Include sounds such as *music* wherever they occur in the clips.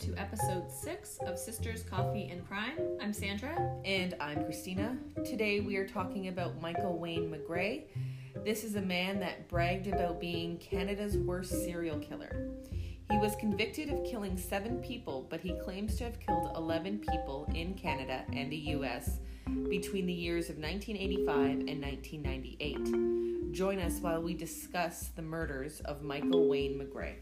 to episode 6 of Sisters Coffee and Crime. I'm Sandra. And I'm Christina. Today we are talking about Michael Wayne McGray. This is a man that bragged about being Canada's worst serial killer. He was convicted of killing seven people, but he claims to have killed 11 people in Canada and the US between the years of 1985 and 1998. Join us while we discuss the murders of Michael Wayne McGray.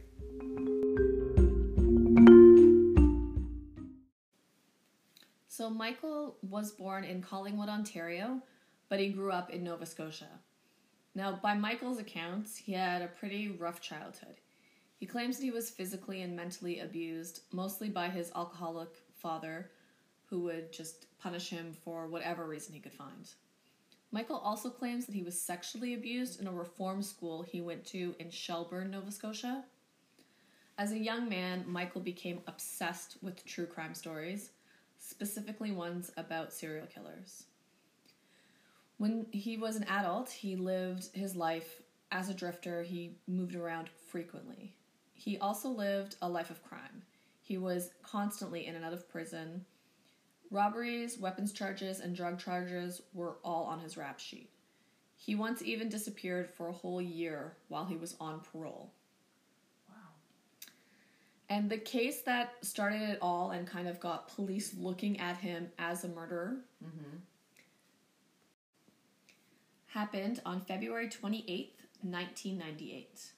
So, Michael was born in Collingwood, Ontario, but he grew up in Nova Scotia. Now, by Michael's accounts, he had a pretty rough childhood. He claims that he was physically and mentally abused, mostly by his alcoholic father, who would just punish him for whatever reason he could find. Michael also claims that he was sexually abused in a reform school he went to in Shelburne, Nova Scotia. As a young man, Michael became obsessed with true crime stories specifically ones about serial killers. When he was an adult, he lived his life as a drifter. He moved around frequently. He also lived a life of crime. He was constantly in and out of prison. Robberies, weapons charges, and drug charges were all on his rap sheet. He once even disappeared for a whole year while he was on parole. And the case that started it all and kind of got police looking at him as a murderer mm-hmm. happened on February 28th, 1998.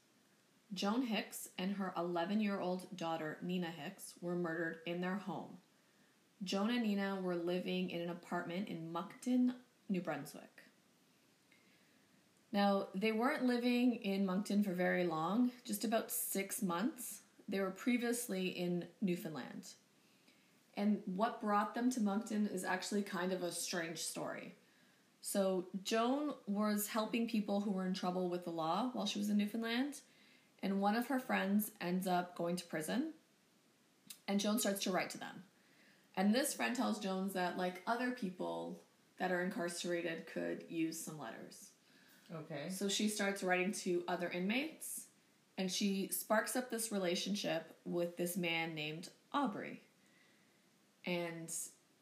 Joan Hicks and her 11 year old daughter, Nina Hicks, were murdered in their home. Joan and Nina were living in an apartment in Moncton, New Brunswick. Now, they weren't living in Moncton for very long, just about six months they were previously in Newfoundland. And what brought them to Moncton is actually kind of a strange story. So, Joan was helping people who were in trouble with the law while she was in Newfoundland, and one of her friends ends up going to prison, and Joan starts to write to them. And this friend tells Jones that, like other people that are incarcerated, could use some letters. Okay. So she starts writing to other inmates and she sparks up this relationship with this man named Aubrey. And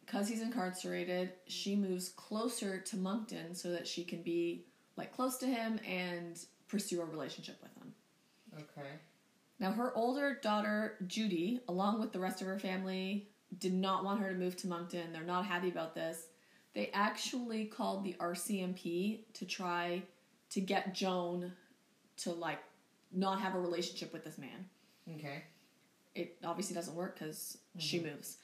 because he's incarcerated, she moves closer to Moncton so that she can be like close to him and pursue a relationship with him. Okay. Now, her older daughter, Judy, along with the rest of her family, did not want her to move to Moncton. They're not happy about this. They actually called the RCMP to try to get Joan to like not have a relationship with this man. Okay. It obviously doesn't work because mm-hmm. she moves.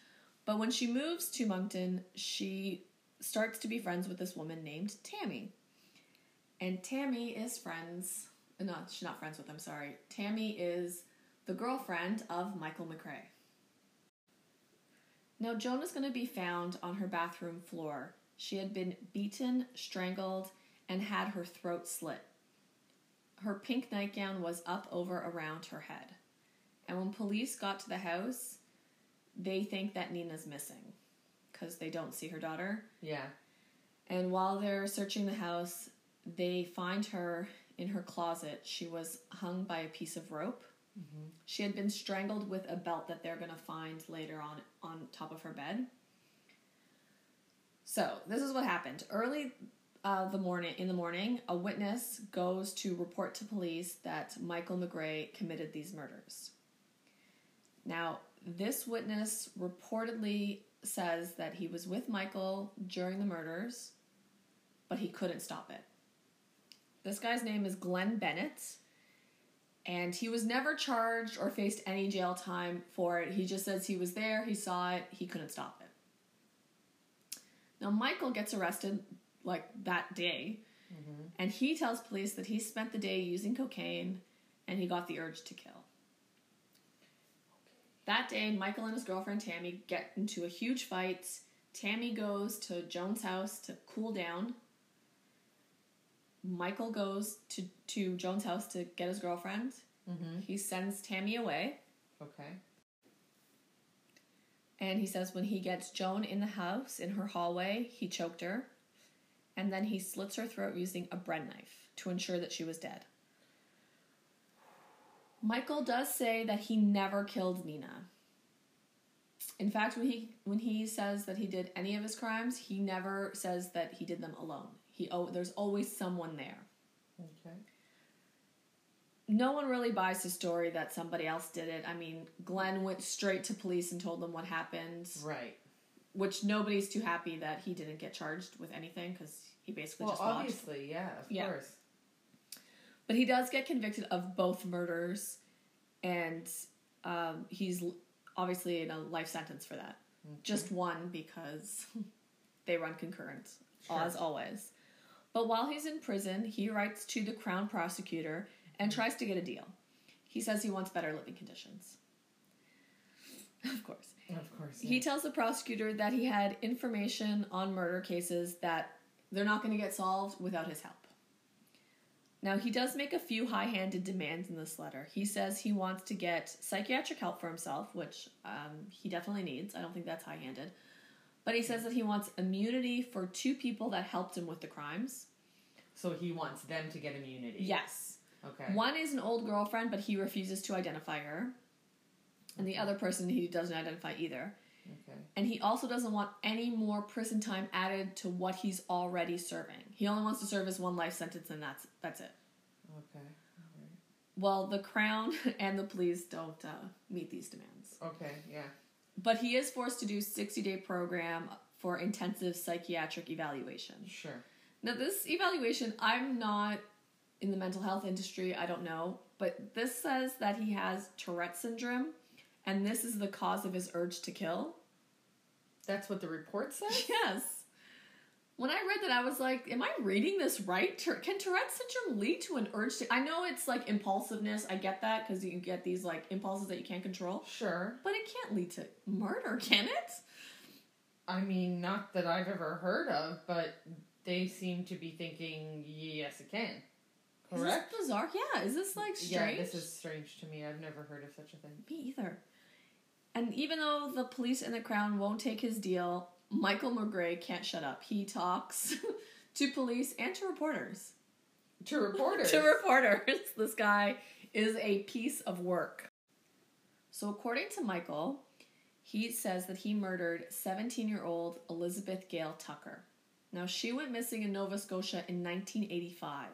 But when she moves to Moncton, she starts to be friends with this woman named Tammy. And Tammy is friends. No, she's not friends with him, sorry. Tammy is the girlfriend of Michael McGray. Now, Joan is going to be found on her bathroom floor. She had been beaten, strangled, and had her throat slit. Her pink nightgown was up over around her head. And when police got to the house, they think that Nina's missing because they don't see her daughter. Yeah. And while they're searching the house, they find her in her closet. She was hung by a piece of rope. Mm-hmm. She had been strangled with a belt that they're going to find later on on top of her bed. So, this is what happened. Early uh, the morning in the morning, a witness goes to report to police that Michael McGray committed these murders. Now, this witness reportedly says that he was with Michael during the murders, but he couldn't stop it. This guy's name is Glenn Bennett, and he was never charged or faced any jail time for it. He just says he was there, he saw it, he couldn't stop it. Now, Michael gets arrested like that day. Mm-hmm. And he tells police that he spent the day using cocaine and he got the urge to kill. That day, Michael and his girlfriend Tammy get into a huge fight. Tammy goes to Joan's house to cool down. Michael goes to, to Joan's house to get his girlfriend. Mm-hmm. He sends Tammy away. Okay. And he says when he gets Joan in the house, in her hallway, he choked her and then he slits her throat using a bread knife to ensure that she was dead. Michael does say that he never killed Nina. In fact, when he when he says that he did any of his crimes, he never says that he did them alone. He oh, there's always someone there. Okay. No one really buys his story that somebody else did it. I mean, Glenn went straight to police and told them what happened, Right. Which nobody's too happy that he didn't get charged with anything because he basically Well, just obviously, yeah, of Yeah. course. But he does get convicted of both murders, and um, he's obviously in a life sentence for that. Just one because *laughs* they run concurrent, Sure. as always. But while he's in prison, he writes to the crown prosecutor and tries to get a deal. He says he wants better living conditions. *laughs* Of course. Of course. He tells the prosecutor that he had information on murder cases that they're not going to get solved without his help. Now, he does make a few high handed demands in this letter. He says he wants to get psychiatric help for himself, which um, he definitely needs. I don't think that's high handed. But he says that he wants immunity for two people that helped him with the crimes. so he wants them to get immunity. Yes. Okay. One is an old girlfriend, but he refuses to identify her. And the other person he doesn't identify either. Okay. And he also doesn't want any more prison time added to what he's already serving. He only wants to serve his one life sentence, and that's that's it. Okay. Well, the crown *laughs* and the police don't uh, meet these demands, Okay. Yeah. but he is forced to do sixty day program for intensive psychiatric evaluation. Sure. Now, this evaluation, I'm not in the mental health industry. I don't know, but this says that he has Tourette syndrome, and this is the cause of his urge to kill. That's what the report says. *laughs* Yes. When I read that, I was like, "Am I reading this right? Can Tourette's syndrome lead to an urge to?" I know it's like impulsiveness. I get that because you get these like impulses that you can't control, Sure. but it can't lead to murder, can it? I mean, not that I've ever heard of, but they seem to be thinking yes, it can. Correct. Is this bizarre? Yeah. Is this like strange? Yeah, this is strange to me. I've never heard of such a thing. Me either. And even though the police and the crown won't take his deal, Michael McGray can't shut up. He talks *laughs* to police and to reporters. To reporters. *laughs* to reporters. *laughs* This guy is a piece of work. So, according to Michael, he says that he murdered 17 year old Elizabeth Gail Tucker. Now, she went missing in Nova Scotia in 1985.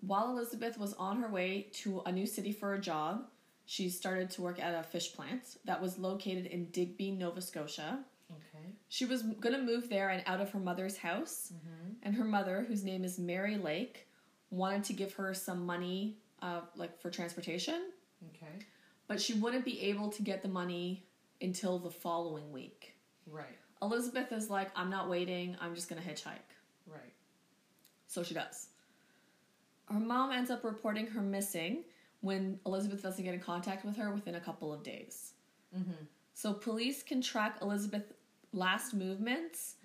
While Elizabeth was on her way to a new city for a job, she started to work at a fish plant that was located in Digby, Nova Scotia. Okay. She was going to move there and out of her mother's house. Mm-hmm. And her mother, whose name is Mary Lake, wanted to give her some money, uh, like for transportation, Okay. but she wouldn't be able to get the money until the following week. Right. Elizabeth is like, I'm not waiting, I'm just gonna hitchhike. Right. So she does. Her mom ends up reporting her missing when Elizabeth doesn't get in contact with her within a couple of days. Mm-hmm. So police can track Elizabeth's last movements.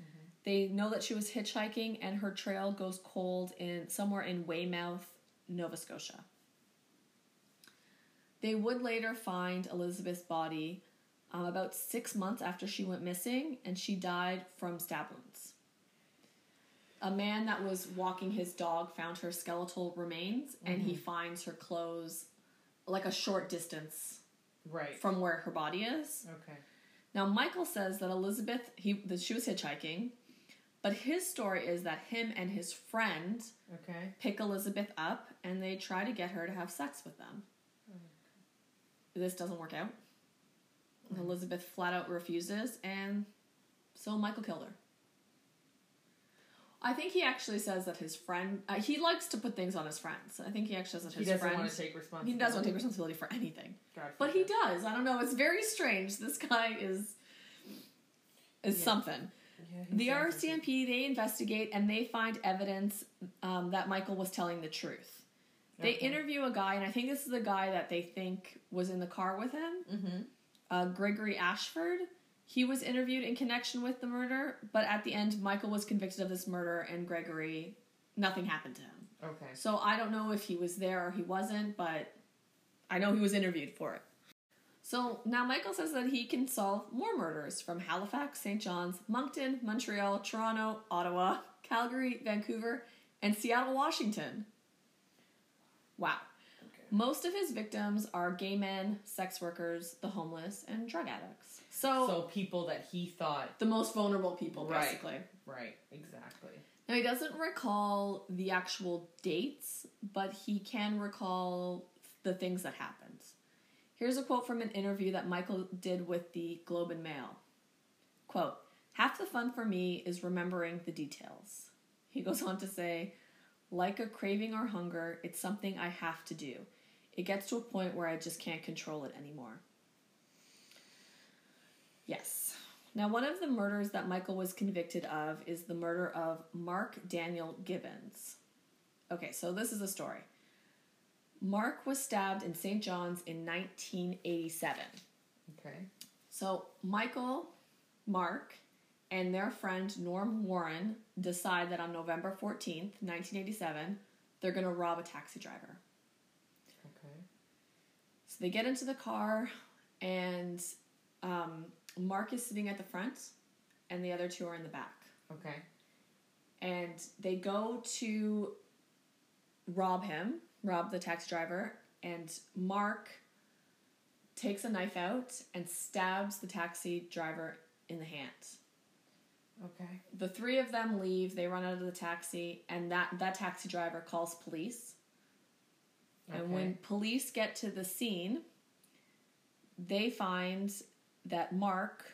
They know that she was hitchhiking and her trail goes cold in somewhere in Weymouth, Nova Scotia. They would later find Elizabeth's body um, about six months after she went missing, and she died from stab wounds. A man that was walking his dog found her skeletal remains, and he mm. finds her clothes like a short distance Right. from where her body is. okay. Now, Michael says that Elizabeth, he that she was hitchhiking, but his story is that him and his friend Okay. pick Elizabeth up and they try to get her to have sex with them. This doesn't work out. And Elizabeth flat out refuses, and so Michael killed her. I think he actually says that his friend, uh, he likes to put things on his friends. I think he actually says that He his doesn't friend, want to take responsibility. he doesn't want to take responsibility for anything. God But he does. I don't know. It's very strange. This guy is is Yeah. something. Yeah, The RCMP they investigate and they find evidence um, that Michael was telling the truth. They Okay. interview a guy, and I think this is the guy that they think was in the car with him. Mhm. uh, Gregory Ashford. He was interviewed in connection with the murder, but at the end, Michael was convicted of this murder, and Gregory, nothing happened to him. Okay. So I don't know if he was there or he wasn't, but I know he was interviewed for it. So now Michael says that he can solve more murders from Halifax, St. John's, Moncton, Montreal, Toronto, Ottawa, Calgary, Vancouver, and Seattle, Washington. Wow. Most of his victims are gay men, sex workers, the homeless, and drug addicts. So, So people that he thought. the most vulnerable people, Right. basically. Right. Exactly. Now, he doesn't recall the actual dates, but he can recall the things that happened. Here's a quote from an interview that Michael did with the Globe and Mail. Quote, Half the fun for me is remembering the details. He goes on to say, like a craving or hunger, it's something I have to do. It gets to a point where I just can't control it anymore. Yes. Now, one of the murders that Michael was convicted of is the murder of Mark Daniel Gibbons. Okay, so this is a story. Mark was stabbed in St. John's in 1987. Okay. So, Michael, Mark, and their friend Norm Warren decide that on November 14th, 1987, they're going to rob a taxi driver. So they get into the car, and um, Mark is sitting at the front, and the other two are in the back. Okay. And they go to rob him, rob the taxi driver, and Mark takes a knife out and stabs the taxi driver in the hand. Okay. The three of them leave, they run out of the taxi, and that, that taxi driver calls police. And when police get to the scene, they find that Mark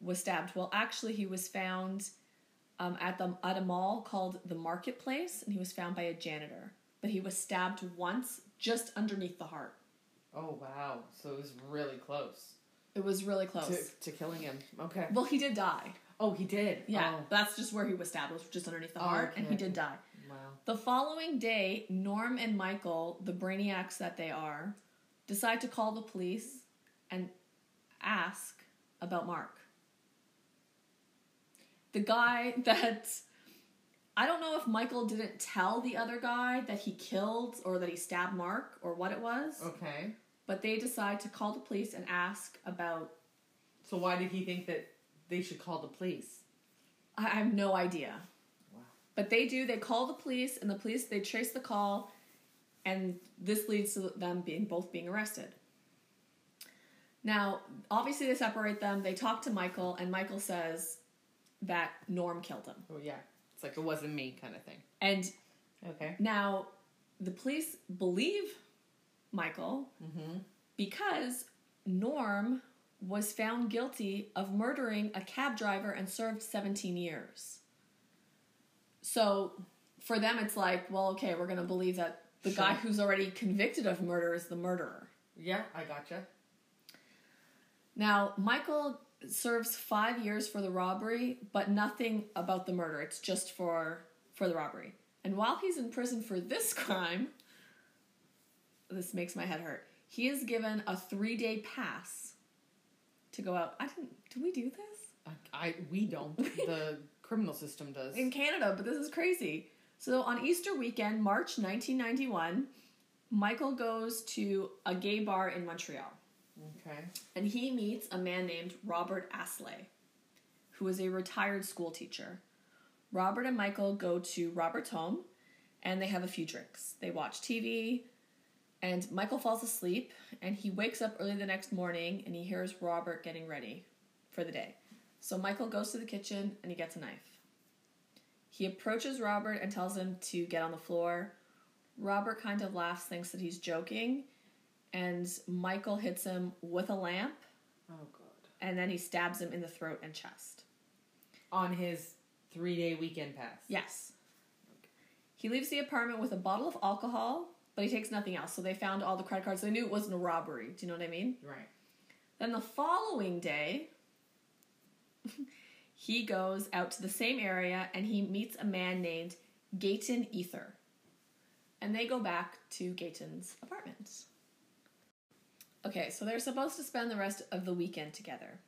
was stabbed. Well, actually, he was found um, at the at a mall called the Marketplace, and he was found by a janitor. But he was stabbed once, just underneath the heart. Oh wow. So it was really close It was really close. to, to killing him. Okay. Well, he did die. Oh, he did. Yeah, Oh, that's just where he was stabbed. Was just underneath the Oh, heart, and he did die. Wow. The following day, Norm and Michael, the brainiacs that they are, decide to call the police and ask about Mark. The guy *laughs* that I don't know if Michael didn't tell the other guy that he killed or that he stabbed Mark or what it was, Okay. but they decide to call the police and ask about. So why did he think that they should call the police? I I have no idea. But they do. They call the police, and the police they trace the call, and this leads to them being both being arrested. Now, obviously, they separate them. They talk to Michael, and Michael says that Norm killed him. Oh yeah. It's like it wasn't me kind of thing. And Okay. now the police believe Michael Mm-hmm. because Norm was found guilty of murdering a cab driver and served 17 years. So for them, it's like, well, okay, we're going to believe that the Sure. guy who's already convicted of murder is the murderer. Yeah, I gotcha. Now, Michael serves five years for the robbery, but nothing about the murder. It's just for for the robbery. And while he's in prison for this crime, this makes my head hurt. He is given a three day pass to go out. I didn't. Do we do this I, I we don't. *laughs* the criminal system does. in Canada? But this is crazy. So on Easter weekend, March 1991, Michael goes to a gay bar in Montreal. Okay. and he meets a man named Robert Assaly, who is a retired school teacher. Robert and Michael go to Robert's home and they have a few drinks. They watch TV, and Michael falls asleep and he wakes up early the next morning and he hears Robert getting ready for the day. So Michael goes to the kitchen and he gets a knife. He approaches Robert and tells him to get on the floor. Robert kind of laughs, thinks that he's joking, and Michael hits him with a lamp Oh god. and then he stabs him in the throat and chest. On his three day weekend pass. Yes. He leaves the apartment with a bottle of alcohol, but he takes nothing else. So they found all the credit cards. They knew it wasn't a robbery. Do you know what I mean? Right. Then the following day, *laughs* he goes out to the same area and he meets a man named Gaétan Ethier. And they go back to Gaétan's apartment. Okay, so they're supposed to spend the rest of the weekend together.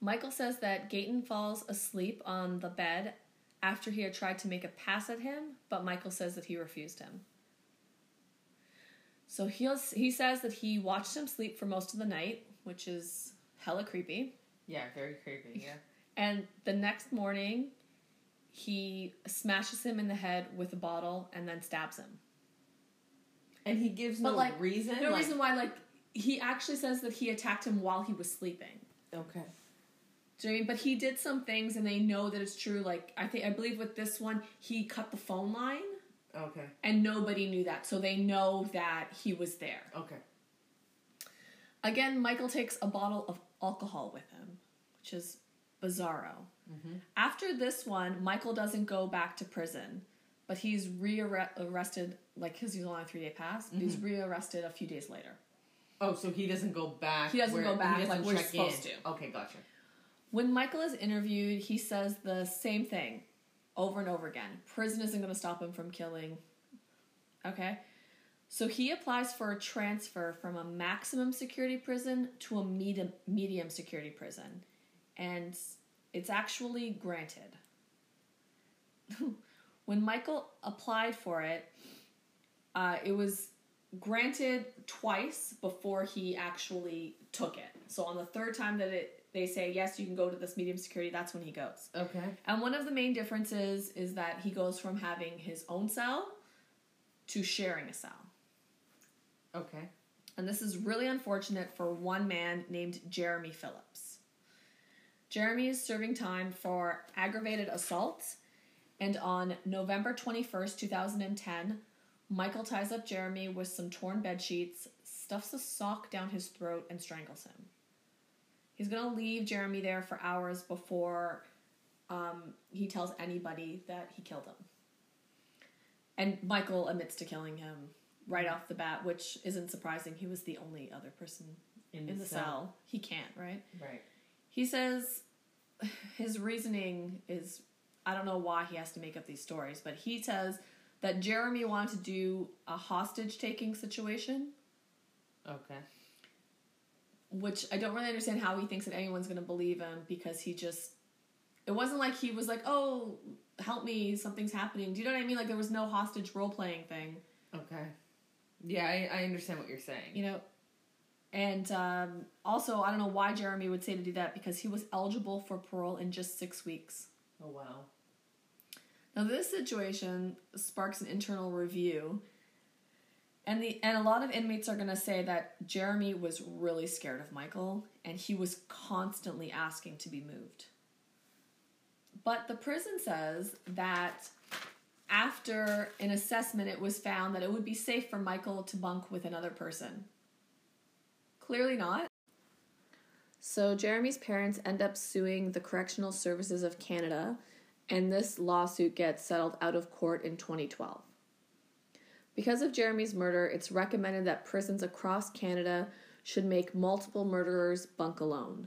Michael says that Gaétan falls asleep on the bed after he had tried to make a pass at him, but Michael says that he refused him. So he he says that he watched him sleep for most of the night, which is hella creepy. Yeah, very creepy. Yeah. *laughs* And the next morning, he smashes him in the head with a bottle and then stabs him. And he gives But, no like, reason. No like- reason why, like, he actually says that he attacked him while he was sleeping. Okay. Do you know I mean? But he did some things and they know that it's true. Like, I think, I believe with this one, he cut the phone line Okay. and nobody knew that. So they know that he was there. Okay. Again, Michael takes a bottle of alcohol with him, which is bizarro. Mm-hmm. After this one, Michael doesn't go back to prison, but he's rearrested, like, because he's only on a three day pass, but he's mm-hmm. rearrested a few days later. Oh, so he doesn't go back. He doesn't go back, like, we're supposed in. to. Okay, gotcha. When Michael is interviewed, he says the same thing over and over again. Prison isn't going to stop him from killing. Okay? So he applies for a transfer from a maximum security prison to a medium, medium security prison. And it's actually granted. *laughs* when Michael applied for it, uh, it was granted twice before he actually took it. So on the third time that it they say yes, you can go to this medium security, that's when he goes. Okay. And one of the main differences is that he goes from having his own cell to sharing a cell. Okay. And this is really unfortunate for one man named Jeremy Phillips. Jeremy is serving time for aggravated assault, and on November 21st, 2010, Michael ties up Jeremy with some torn bed sheets, stuffs a sock down his throat, and strangles him. He's to leave Jeremy there for hours before um, he tells anybody that he killed him. And Michael admits to killing him right off the bat, which isn't surprising. He was the only other person In, in the cell. He can't, right? Right. He says his reasoning is I don't know why he has to make up these stories, but he says that Jeremy wanted to do a hostage taking situation, Okay. which I don't really understand how he thinks that anyone's going to believe him because he just it wasn't like he was like, "Oh, help me, something's happening." Do you know what I mean? Like there was no hostage role playing thing. Okay. Yeah, I, I understand what you're saying. you know and um, also i don't know why jeremy would say to do that because he was eligible for parole in just six weeks Oh wow. now this situation sparks an internal review and the and a lot of inmates are going to say that jeremy was really scared of michael and he was constantly asking to be moved but the prison says that after an assessment it was found that it would be safe for michael to bunk with another person Clearly not. So Jeremy's parents end up suing the Correctional Services of Canada, and this lawsuit gets settled out of court in 2012. Because of Jeremy's murder, it's recommended that prisons across Canada should make multiple murderers bunk alone,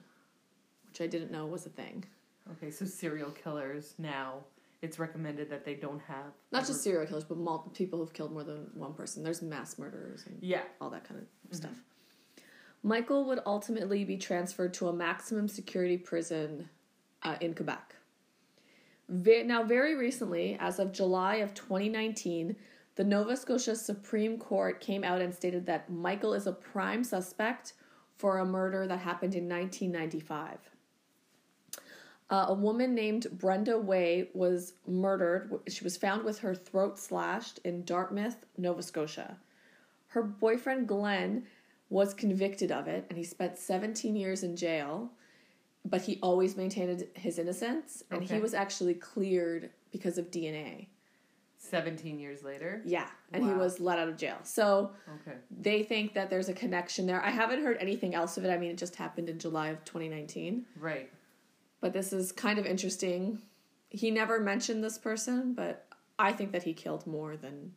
which I didn't know was a thing. Okay, so serial killers now it's recommended that they don't have Not just serial killers, but people who've killed more than one person. There's mass murderers and Yeah. all that kind of stuff. Michael would ultimately be transferred to a maximum security prison uh, in Quebec. Ve- now, very recently, as of July of 2019, the Nova Scotia Supreme Court came out and stated that Michael is a prime suspect for a murder that happened in 1995. Uh, a woman named Brenda Way was murdered. She was found with her throat slashed in Dartmouth, Nova Scotia. Her boyfriend Glenn was convicted of it and he spent 17 years in jail, but he always maintained his innocence and he was actually cleared because of DNA. 17 years later. Yeah, and he was let out of jail. So Okay. they think that there's a connection there. I haven't heard anything else of it. I mean, it just happened in July of 2019. Right. But this is kind of interesting. He never mentioned this person, but I think that he killed more than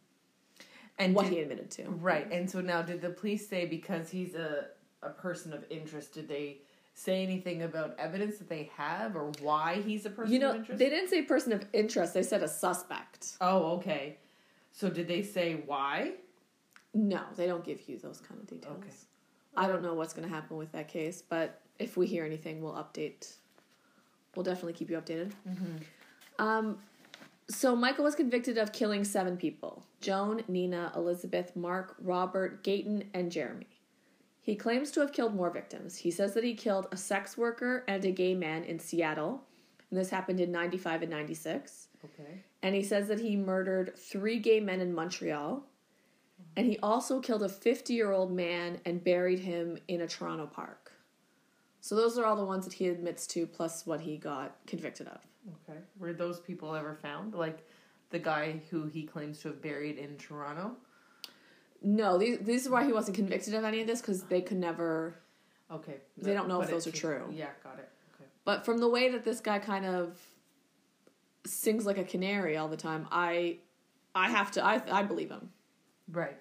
And what did- he admitted to. Right. And so now did the police say because he's a a person of interest did they say anything about evidence that they have or why he's a person You know, of interest? they didn't say person of interest. They said a suspect. oh, okay. So did they say why? No, they don't give you those kind of details. Okay. I don't know what's going to happen with that case, but if we hear anything, we'll update. We'll definitely keep you updated. Um, so Michael was convicted of killing seven people: Joan, Nina, Elizabeth, Mark, Robert, Gaétan, and Jeremy. He claims to have killed more victims. He says that he killed a sex worker and a gay man in Seattle, and this happened in '95 and '96. Okay. And he says that he murdered three gay men in Montreal. And he also killed a 50 year old man and buried him in a Toronto park. So those are all the ones that he admits to, plus what he got convicted of. Okay. Were those people ever found? Like the guy who he claims to have buried in Toronto? No, these, this is why he wasn't convicted of any of this because they could never. Okay. They don't know if those are true. Yeah, got it. Okay. But from the way that this guy kind of sings like a canary all the time, I, I have to, I, I believe him, Right.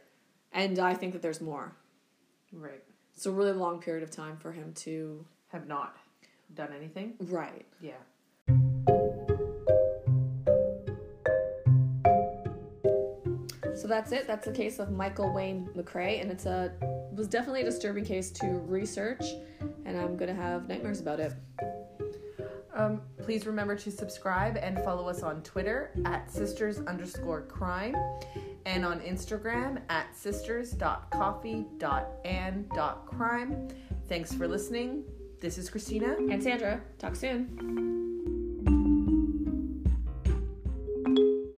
and I think that there's more. Right. It's a really long period of time for him to. Have not done anything? Right. Yeah. So that's it. That's the case of Michael Wayne McGray, and it's a was definitely a disturbing case to research, and I'm gonna have nightmares about it. Um, please remember to subscribe and follow us on Twitter at sisters underscore crime and on Instagram at sisters.coffee.and.crime. Thanks for listening. This is Christina. And Sandra, talk soon.